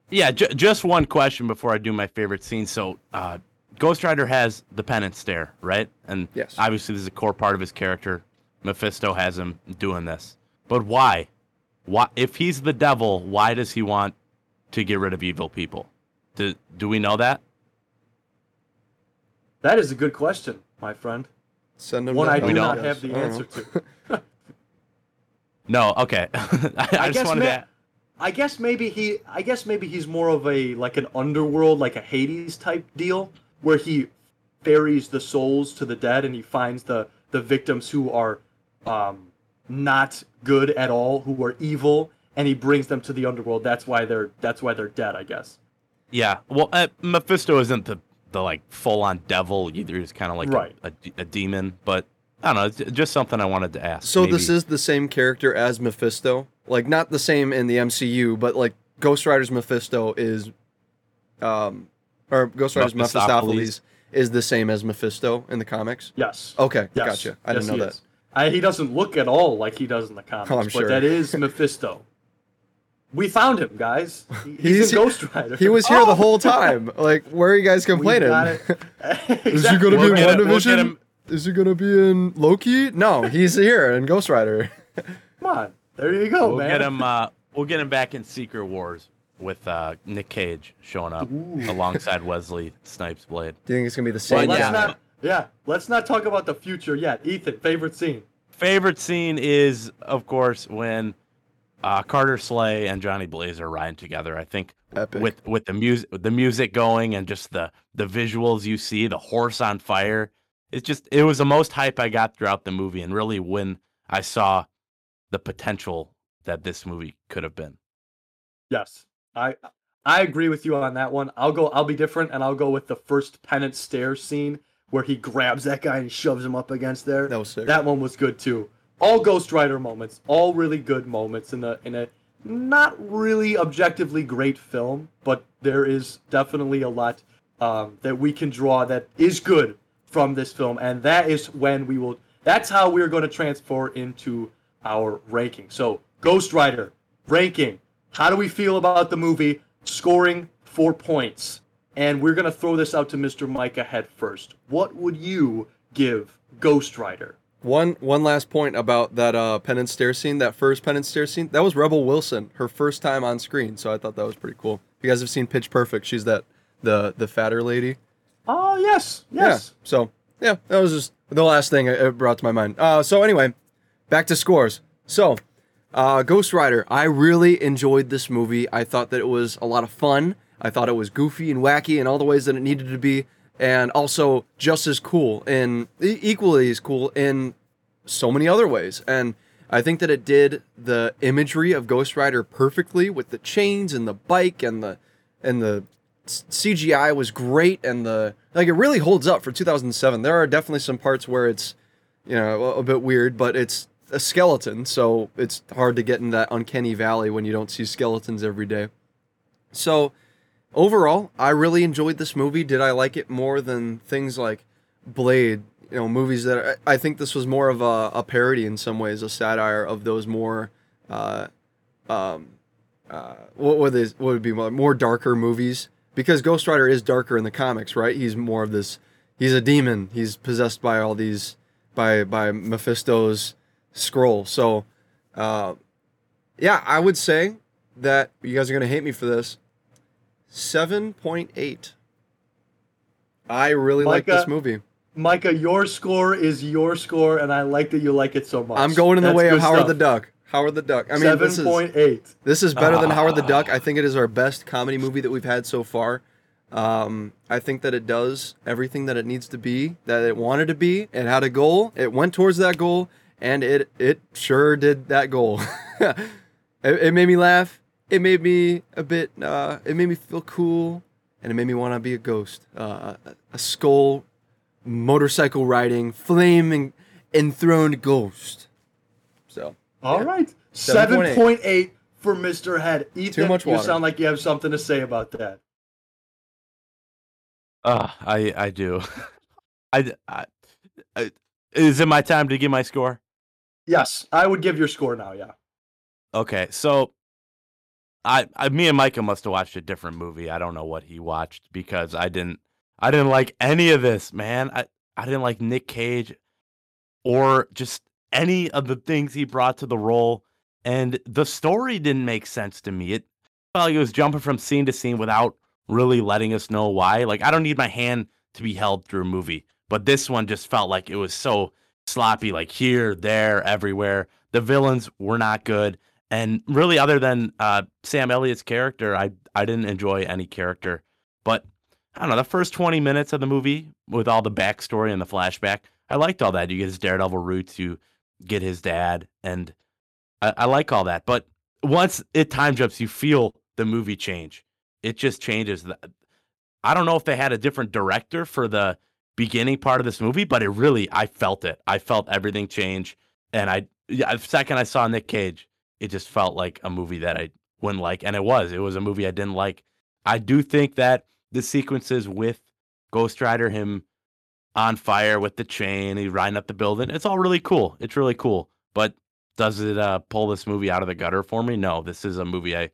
Yeah, j- just one question before I do my favorite scene. So, uh, Ghost Rider has the penance stare, right? And Yes. obviously, this is a core part of his character. Mephisto has him doing this, but why? Why? If he's the devil, why does he want to get rid of evil people? Do Do we know that? That is a good question, my friend. Send him One I do We not guess. have the I answer to. No. Okay. I, I, I just guess wanted ma- to. I guess maybe he I guess maybe he's more of a like an underworld, like a Hades type deal. where he ferries the souls to the dead and he finds the the victims who are um, not good at all, who are evil, and he brings them to the underworld. That's why they're that's why they're dead, I guess. Yeah. Well, uh, Mephisto isn't the the like full on devil either. He's kind of like Right. a, a, a demon, but I don't know. It's just something I wanted to ask. So this is the same character as Mephisto, like not the same in the MCU, but like Ghost Rider's Mephisto is, um, or Ghost Rider's Mephistopheles. Mephistopheles is the same as Mephisto in the comics. Yes. Okay, Yes. gotcha. I Yes, didn't know he that. is. I, he doesn't look at all like he does in the comics, Oh, I'm but sure. that is Mephisto. We found him, guys. He's, He's- a Ghost Rider. He was here Oh, the whole time. Like, where are you guys we complaining? got it. Is he gonna We'll be get in him- we'll him- Is he gonna be in Loki? No, he's here in Ghost Rider. Come on. There you go, we'll man. get him. Uh, we'll get him back in Secret Wars with uh, Nick Cage showing up alongside Wesley Snipes' Blade. Do you think it's gonna be the But same let's yeah. not. Yeah, let's not talk about the future yet. Ethan, favorite scene. Favorite scene is, of course, when uh, Carter Slade and Johnny Blaze are riding together. I think Epic. with with the music, the music going, and just the the visuals you see, the horse on fire. It's just it was the most hype I got throughout the movie, and really when I saw the potential that this movie could have been. Yes, I I agree with you on that one. I'll go. I'll be different, and I'll go with the first penance stares scene where he grabs that guy and shoves him up against there. That was sick. That one was good too. All Ghost Rider moments, all really good moments in a in a not really objectively great film, but there is definitely a lot um, that we can draw that is good from this film, and that is when we will. That's how we're going to transfer into our ranking. So, Ghost Rider ranking. How do we feel about the movie? Scoring four points, and we're going to throw this out to Mr. Micah head first. What would you give Ghost Rider? One one last point about that uh, penance stare scene, that first penance stare scene. That was Rebel Wilson, her first time on screen. So I thought that was pretty cool. You guys have seen Pitch Perfect? She's that the the fatter lady. Oh yes, yes. Yeah. So yeah, that was just the last thing it it brought to my mind. Uh, so anyway, back to scores. So, uh, Ghost Rider. I really enjoyed this movie. I thought that it was a lot of fun. I thought it was goofy and wacky in all the ways that it needed to be, and also just as cool and equally as cool in so many other ways. And I think that it did the imagery of Ghost Rider perfectly with the chains and the bike and the and the CGI was great and the like it really holds up for 2007. There are definitely some parts where it's you know a bit weird, but it's a skeleton, so it's hard to get in that uncanny valley when you don't see skeletons every day. So overall, I really enjoyed this movie. Did I like it more than things like Blade? You know, movies that I I think this was more of a, a parody in some ways, a satire of those more, uh, um, uh, what would what would be more, more darker movies? Because Ghost Rider is darker in the comics, right? He's more of this. He's a demon. He's possessed by all these, by by Mephisto's scroll. So, uh, yeah, I would say that you guys are gonna hate me for this. Seven point eight. I really like this movie. Micah, your score is your score, and I like that you like it so much. I'm going in the That's way of Howard stuff. the Duck. Howard the Duck. I mean, this Seven is point this is better than Howard the Ah. Duck. I think it is our best comedy movie that we've had so far. Um, I think that it does everything that it needs to be, that it wanted to be. It had a goal. It went towards that goal, and it it sure did that goal. it, it made me laugh. It made me a bit. Uh, it made me feel cool, and it made me want to be a ghost, uh, a, a skull, motorcycle riding, flaming, enthroned ghost. So All Yeah. right, 7.8. seven point eight for Mr. Head. Ethan, much water. you sound like you have something to say about that. Uh, I I do. I, I, I is it my time to give my score? Yes, I would give your score now. Yeah. Okay, so I, I me and Micah must have watched a different movie. I don't know what he watched because I didn't I didn't like any of this, man. I I didn't like Nick Cage or just any of the things he brought to the role and the story didn't make sense to me. It felt like it was jumping from scene to scene without really letting us know why. Like I don't need my hand to be held through a movie, but this one just felt like it was so sloppy like here, there, everywhere. The villains were not good and really other than uh, Sam Elliott's character, I I didn't enjoy any character. But I don't know, the first 20 minutes of the movie with all the backstory and the flashback, I liked all that. You get his Daredevil roots, you get his dad, and I, I like all that. But once it time jumps, you feel the movie change. It just changes. I don't know if they had a different director for the beginning part of this movie, but it really, I felt it. I felt everything change. And I, yeah, the second I saw Nick Cage, it just felt like a movie that I wouldn't like. And it was. It was a movie I didn't like. I do think that the sequences with Ghost Rider, him on fire with the chain, he riding up the building, it's all really cool. It's really cool. But does it uh, pull this movie out of the gutter for me? No, this is a movie I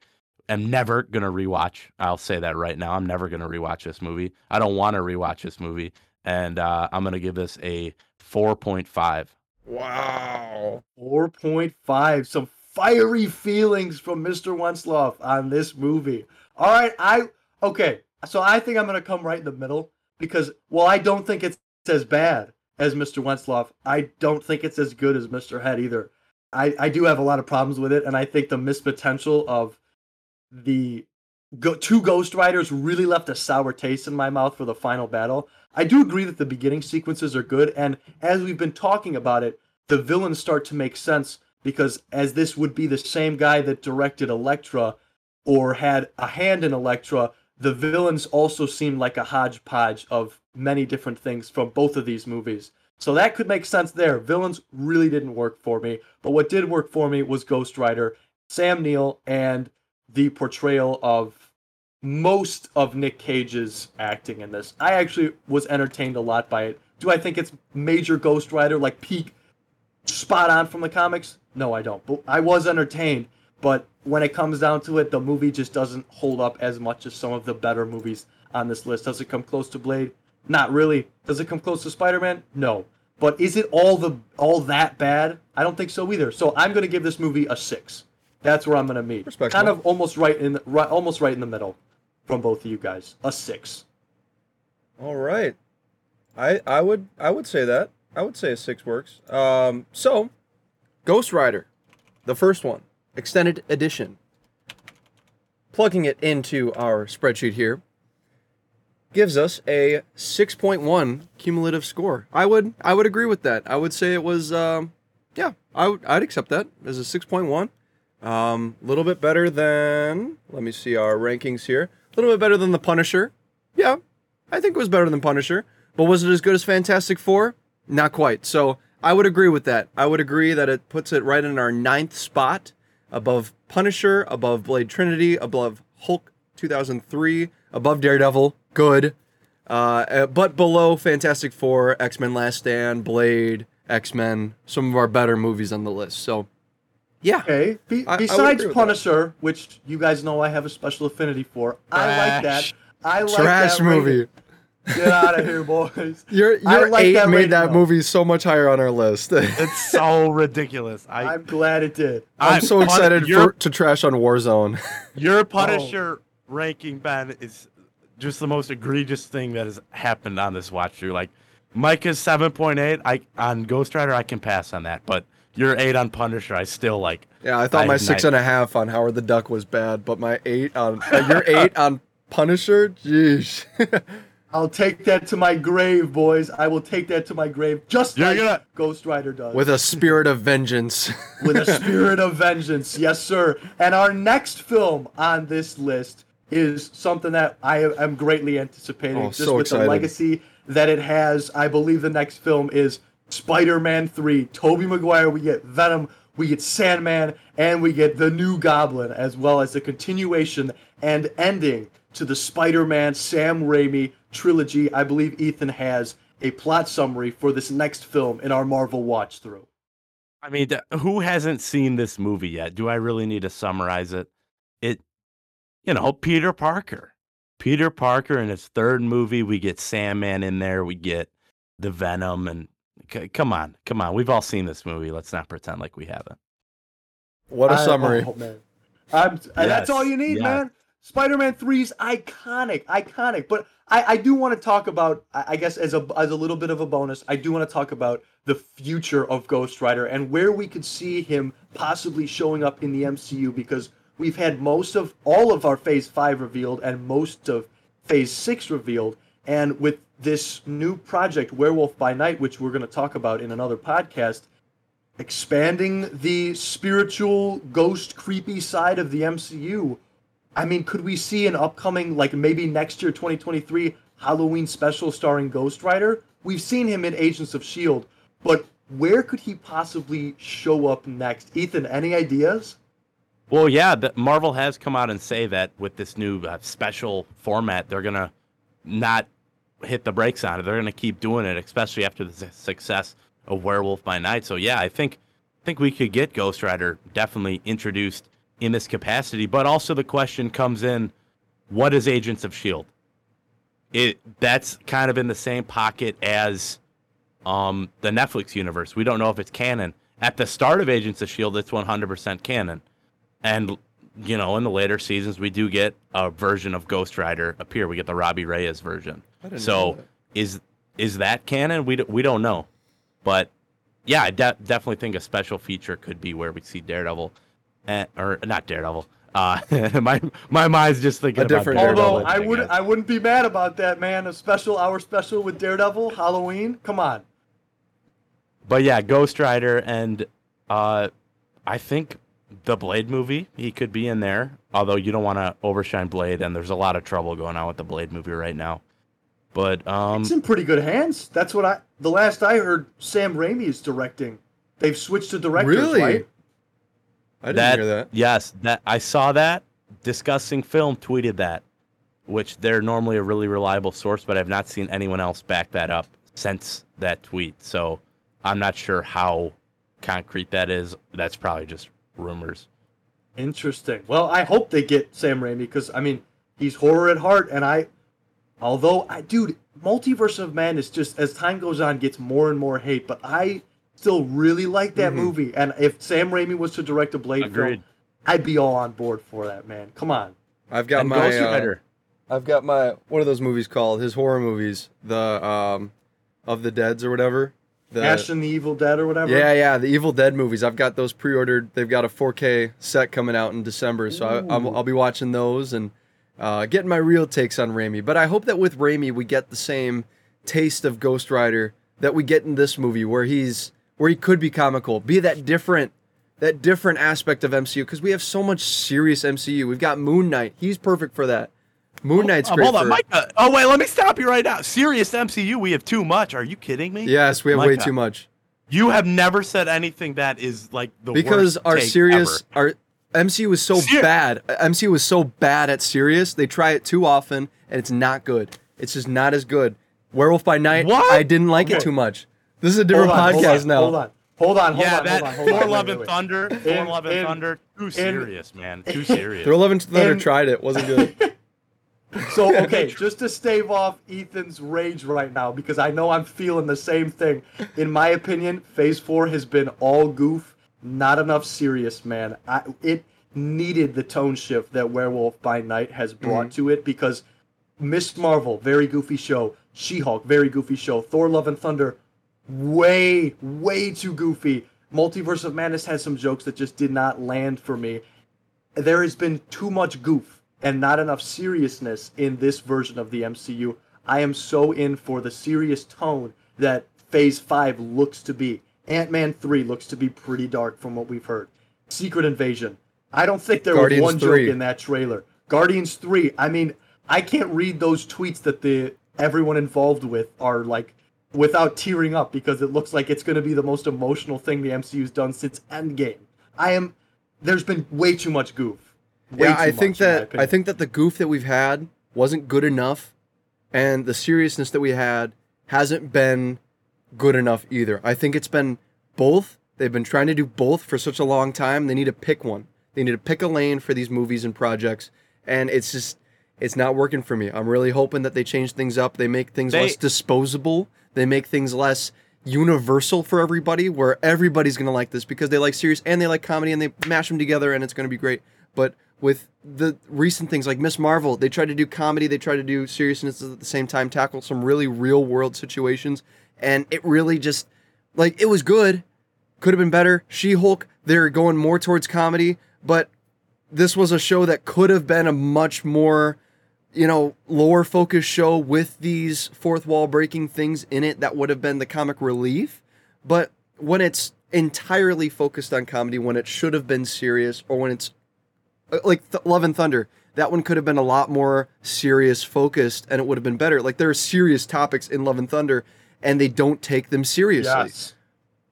am never gonna rewatch. I'll say that right now. I'm never gonna rewatch this movie. I don't want to rewatch this movie, and uh, I'm gonna give this a 4.5. Wow, 4.5. Some fiery feelings from Mr. Wentzloff on this movie. All right, I okay. So I think I'm gonna come right in the middle because well, I don't think it's as bad as Mr. Wentzloff. I don't think it's as good as Mr. Head either. I, I do have a lot of problems with it, and I think the missed potential of the go, two Ghost Riders really left a sour taste in my mouth for the final battle. I do agree that the beginning sequences are good, and as we've been talking about it, the villains start to make sense because as this would be the same guy that directed Elektra or had a hand in Elektra, the villains also seem like a hodgepodge of many different things from both of these movies. So that could make sense there. Villains really didn't work for me, but what did work for me was Ghost Rider, Sam Neill, and the portrayal of most of Nick Cage's acting in this. I actually was entertained a lot by it. Do I think it's major Ghost Rider, like peak spot on from the comics? No, I don't. But I was entertained. But when it comes down to it, the movie just doesn't hold up as much as some of the better movies on this list. Does it come close to Blade? Not really. Does it come close to Spider-Man? No. But is it all the all that bad? I don't think so either. So I'm going to give this movie a six. That's where I'm going to meet. Kind of almost right in the, right, almost right in the middle from both of you guys. A six. All right. I I would I would say that. I would say a six works. Um, so, Ghost Rider, the first one, extended edition. Plugging it into our spreadsheet here, gives us a 6.1 cumulative score. I would I would agree with that. I would say it was um, yeah, I would I'd accept that as a 6.1. A um, little bit better than let me see our rankings here. A little bit better than the Punisher. Yeah, I think it was better than Punisher. But was it as good as Fantastic Four? Not quite. So I would agree with that. I would agree that it puts it right in our ninth spot above Punisher, above Blade Trinity, above Hulk 2003, above Daredevil, good. Uh, uh, but below Fantastic Four, X Men Last Stand, Blade, X Men, some of our better movies on the list. So, yeah. Okay. Be- I, besides I Punisher, which you guys know I have a special affinity for, Trash. I like that. I like Trash that movie. Rating. Get out of here, boys. Your your like eight that made that though. movie so much higher on our list. it's so ridiculous. I, am glad it did. I'm, I'm so excited for, to trash on Warzone. Your Punisher oh. ranking, Ben, is just the most egregious thing that has happened on this watch through. Like Micah's seven point eight. I on Ghost Rider I can pass on that, but your eight on Punisher I still like. Yeah, I thought I, my six and a half on Howard the Duck was bad, but my eight on uh, your eight on Punisher, jeez. I'll take that to my grave, boys. I will take that to my grave, just You're like gonna... Ghost Rider does. With a spirit of vengeance. With a spirit of vengeance, yes, sir. And our next film on this list is something that I am greatly anticipating. Oh, just so with excited. the legacy that it has. I believe the next film is Spider-Man 3. Tobey Maguire, we get Venom, we get Sandman, and we get the new Goblin, as well as the continuation and ending to the Spider-Man Sam Raimi trilogy. I believe Ethan has a plot summary for this next film in our Marvel watch through. I mean, who hasn't seen this movie yet? Do I really need to summarize it? It you know, Peter Parker. Peter Parker in his third movie, we get Sandman in there, we get the Venom, and c- come on, come on, we've all seen this movie. Let's not pretend like we haven't. What a summary! Oh, man. Yes, that's all you need, yes. man. Spider-Man 3's iconic, iconic. But I, I do want to talk about, I guess, as a as a little bit of a bonus, I do want to talk about the future of Ghost Rider and where we could see him possibly showing up in the MCU because we've had most of all of our phase five revealed and most of Phase 6 revealed. And with this new project, Werewolf by Night, which we're going to talk about in another podcast, expanding the spiritual, ghost, creepy side of the MCU. I mean, could we see an upcoming, like maybe next year, 2023, Halloween special starring Ghost Rider? We've seen him in Agents of S.H.I.E.L.D., but where could he possibly show up next? Ethan, any ideas? Well, yeah, Marvel has come out and say that with this new uh, special format, they're gonna not hit the brakes on it. They're gonna keep doing it, especially after the success of Werewolf by Night. So yeah, I think I think we could get Ghost Rider definitely introduced in this capacity. But also the question comes in, what is Agents of Shield? It that's kind of in the same pocket as um, the Netflix universe. We don't know if it's canon. At the start of Agents of Shield, it's 100% canon, and you know in the later seasons we do get a version of Ghost Rider appear. We get the Robbie Reyes version. I didn't know So is is that canon? We d- we don't know, but yeah, I de- definitely think a special feature could be where we see Daredevil, eh, or not Daredevil. Uh, my my mind's just thinking A about different Daredevil Although I would I wouldn't be mad about that, man. A special hour special with Daredevil, Halloween. Come on. But yeah, Ghost Rider and uh, I think the Blade movie he could be in there. Although you don't want to overshine Blade, and there's a lot of trouble going on with the Blade movie right now. But um, It's in pretty good hands. That's what I. The last I heard, Sam Raimi is directing. They've switched to directors, Really? right? I didn't that, hear that. yes, that I saw that. Discussing film tweeted that, which they're normally a really reliable source, but I've not seen anyone else back that up since that tweet. So I'm not sure how concrete that is. That's probably just rumors. Interesting. Well, I hope they get Sam Raimi because I mean he's horror at heart, and I, although I, dude, Multiverse of Madness just as time goes on gets more and more hate, but I still really like that movie. And if Sam Raimi was to direct a Blade film, I'd be all on board for that, man. Come on. I've got and my Ghost uh, Rider. I've got my what are those movies called? His horror movies, the um, of the Dead's or whatever. The, Ash and the Evil Dead or whatever. yeah, yeah, the Evil Dead movies. I've got those pre-ordered. They've got a 4K set coming out in December, so I, I'll, I'll be watching those and uh, getting my real takes on Raimi. But I hope that with Raimi we get the same taste of Ghost Rider that we get in this movie, where he's where he could be comical, be that different that different aspect of MCU because we have so much serious MCU. We've got Moon Knight. He's perfect for that. Moon Knight's Oh, great hold on, for- oh wait, let me stop you right now. Serious MCU, we have too much. Are you kidding me? Yes, we have way too much. You have never said anything that is like the worst. because our serious ever. our MCU was so Ser- bad. MCU was so bad at serious. They try it too often and it's not good. It's just not as good. Werewolf by Night, What? I didn't like it too much. This is a different Hold on, hold podcast on, now. Hold on. Hold on. Hold yeah, on. that hold on. Hold on. Thor Wait, Love and wait. Thunder, Thor In- Love and in- Thunder, too serious, man, too serious. Thor Love and Thunder And- tried it, wasn't good. So okay, just to stave off Ethan's rage right now, because I know I'm feeling the same thing. In my opinion, Phase Four has been all goof, not enough serious, man. I, it needed the tone shift that Werewolf by Night has brought mm. to it because Ms. Marvel, very goofy show. She-Hulk, very goofy show. Thor: Love and Thunder, way, way too goofy. Multiverse of Madness has some jokes that just did not land for me there has been too much goof and not enough seriousness in this version of the MCU. I am so in for the serious tone that Phase 5 looks to be. Ant Man 3 looks to be pretty dark from what we've heard. Secret Invasion. I don't think there Guardians was one 3. joke in that trailer. Guardians 3. I mean, I can't read those tweets that the everyone involved with are like without tearing up because it looks like it's going to be the most emotional thing the MCU's done since Endgame. I am there's been way too much goof. Way yeah, too I think much, that I think that the goof that we've had wasn't good enough, and the seriousness that we had hasn't been good enough either. I think it's been both. They've been trying to do both for such a long time. They need to pick one. They need to pick a lane for these movies and projects, and it's just it's not working for me. I'm really hoping that they change things up. They make things They- less disposable. They make things less universal for everybody, where everybody's gonna like this because they like serious and they like comedy, and they mash them together, and it's gonna be great. But with the recent things like Ms. Marvel, they tried to do comedy, they tried to do seriousness at the same time, tackle some really real world situations, and it really just like it was good, could have been better. She Hulk, they're going more towards comedy, but this was a show that could have been a much more you know, lower focus show with these fourth wall breaking things in it that would have been the comic relief. But when it's entirely focused on comedy, when it should have been serious, or when it's uh, like Th- Love and Thunder, that one could have been a lot more serious focused and it would have been better. Like there are serious topics in Love and Thunder and they don't take them seriously. Yes.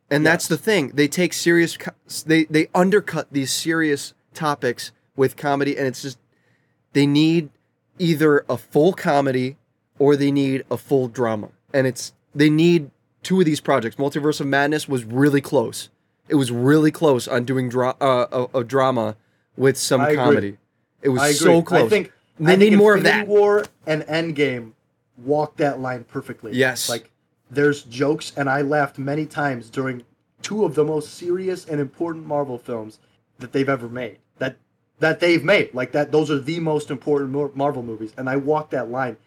And that's the thing. They take serious they they undercut these serious topics with comedy and it's just they need either a full comedy or they need a full drama. And it's they need two of these projects. Multiverse of Madness was really close. It was really close on doing dra- uh, a, a drama with some I agree. comedy. It was agree. so close. I think they I need think more of Infinity that. War and Endgame walk that line perfectly. Yes. Like there's jokes, and I laughed many times during two of the most serious and important Marvel films that they've ever made. That they've made. Like that. Those are the most important Marvel movies, and I walk that line.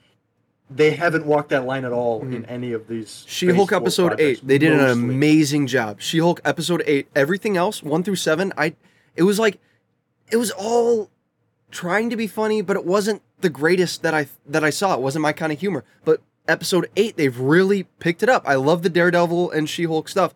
They haven't walked that line at all mm-hmm. in any of these. She Hulk episode projects, eight. They did an amazing job. She Hulk episode eight. Everything else, one through seven, I it was like it was all trying to be funny, but it wasn't the greatest that I that I saw. It wasn't my kind of humor. But episode eight, they've really picked it up. I love the Daredevil and She Hulk stuff.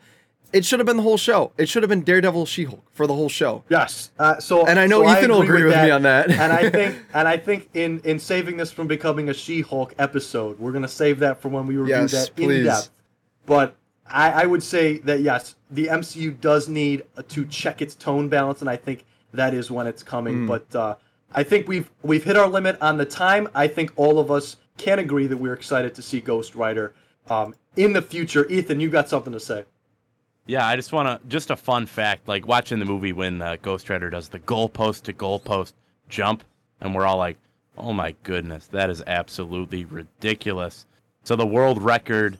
It should have been the whole show. It should have been Daredevil She Hulk for the whole show. Yes. Uh, so And I know so Ethan will agree with me on that. and I think and I think in in saving this from becoming a She-Hulk episode, we're gonna save that for when we review Yes, that please. in depth. But I, I would say that yes, the MCU does need to check its tone balance, and I think that is when it's coming. Hmm. But uh, I think we've we've hit our limit on the time. I think all of us can agree that we're excited to see Ghost Rider um, in the future. Ethan, you've got something to say? Yeah, I just want to just a fun fact, like watching the movie when uh, Ghost Rider does the goalpost to goalpost jump, and we're all like, "Oh my goodness, that is absolutely ridiculous." So the world record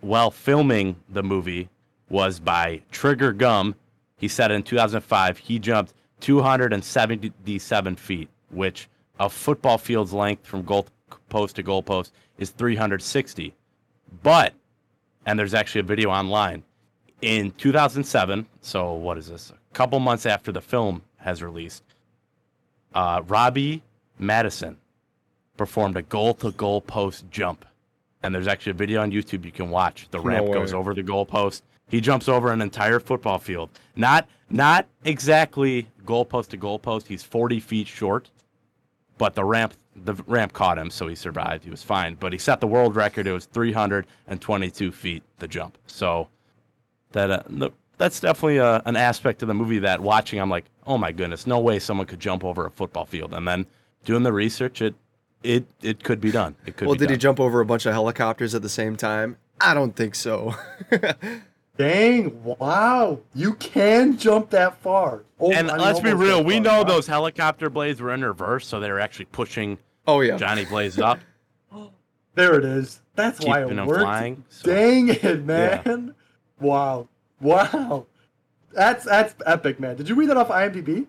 while filming the movie was by Trigger Gumm. He said in 2005 he jumped 277 feet, which a football field's length from goal post to goal post is 360. But and there's actually a video online in 2007 so what is this a couple months after the film has released uh, Robbie Maddison performed a goal to goal post jump. And there's actually a video on youtube you can watch. The No ramp goes over the goal post he jumps over an entire football field. Not not exactly goal post to goal post he's 40 feet short but the ramp the ramp caught him, so he survived. He was fine, but he set the world record. It was 322 feet the jump. So that uh, no, that's definitely uh an aspect of the movie that watching, I'm like, oh my goodness, no way someone could jump over a football field. And then doing the research, it it it could be done. It could. Well, be did he jump over a bunch of helicopters at the same time? I don't think so. Dang! Wow, you can jump that far. Oh, And I let's be real, we far. know Wow. those helicopter blades were in reverse, so they were actually pushing oh yeah. Johnny Blaze up. There it is. That's why it worked. flying, so- Dang it, man! Wow, wow. That's that's epic, man. Did you read that off IMDb?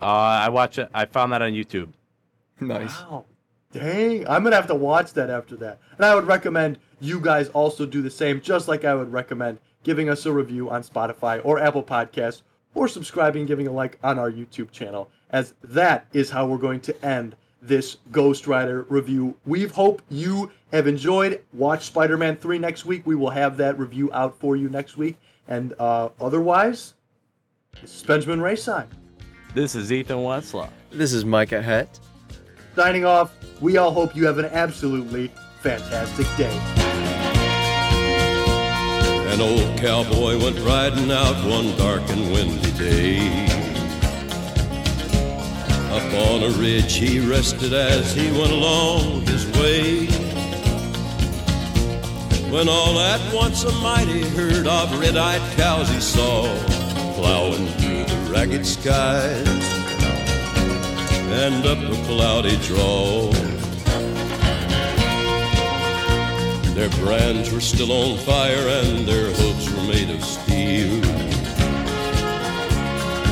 Uh, I watch it. I found that on YouTube. Nice. Wow. Dang, I'm gonna have to watch that after that. And I would recommend you guys also do the same, just like I would recommend giving us a review on Spotify or Apple Podcasts, or subscribing, giving a like on our YouTube channel, as that is how we're going to end this Ghost Rider review. We hope you have enjoyed. Watch Spider-Man 3 next week. We will have that review out for you next week. And uh, otherwise, this is Benjamin Rayside. This is Ethan Westlaw. This is Micah Head. Signing off, we all hope you have an absolutely fantastic day. An old cowboy went riding out one dark and windy day. Up on a ridge he rested as he went along his way. When all at once a mighty herd of red-eyed cows he saw plowing through the ragged skies and up a cloudy draw. Their brands were still on fire and their hooves were made of steel.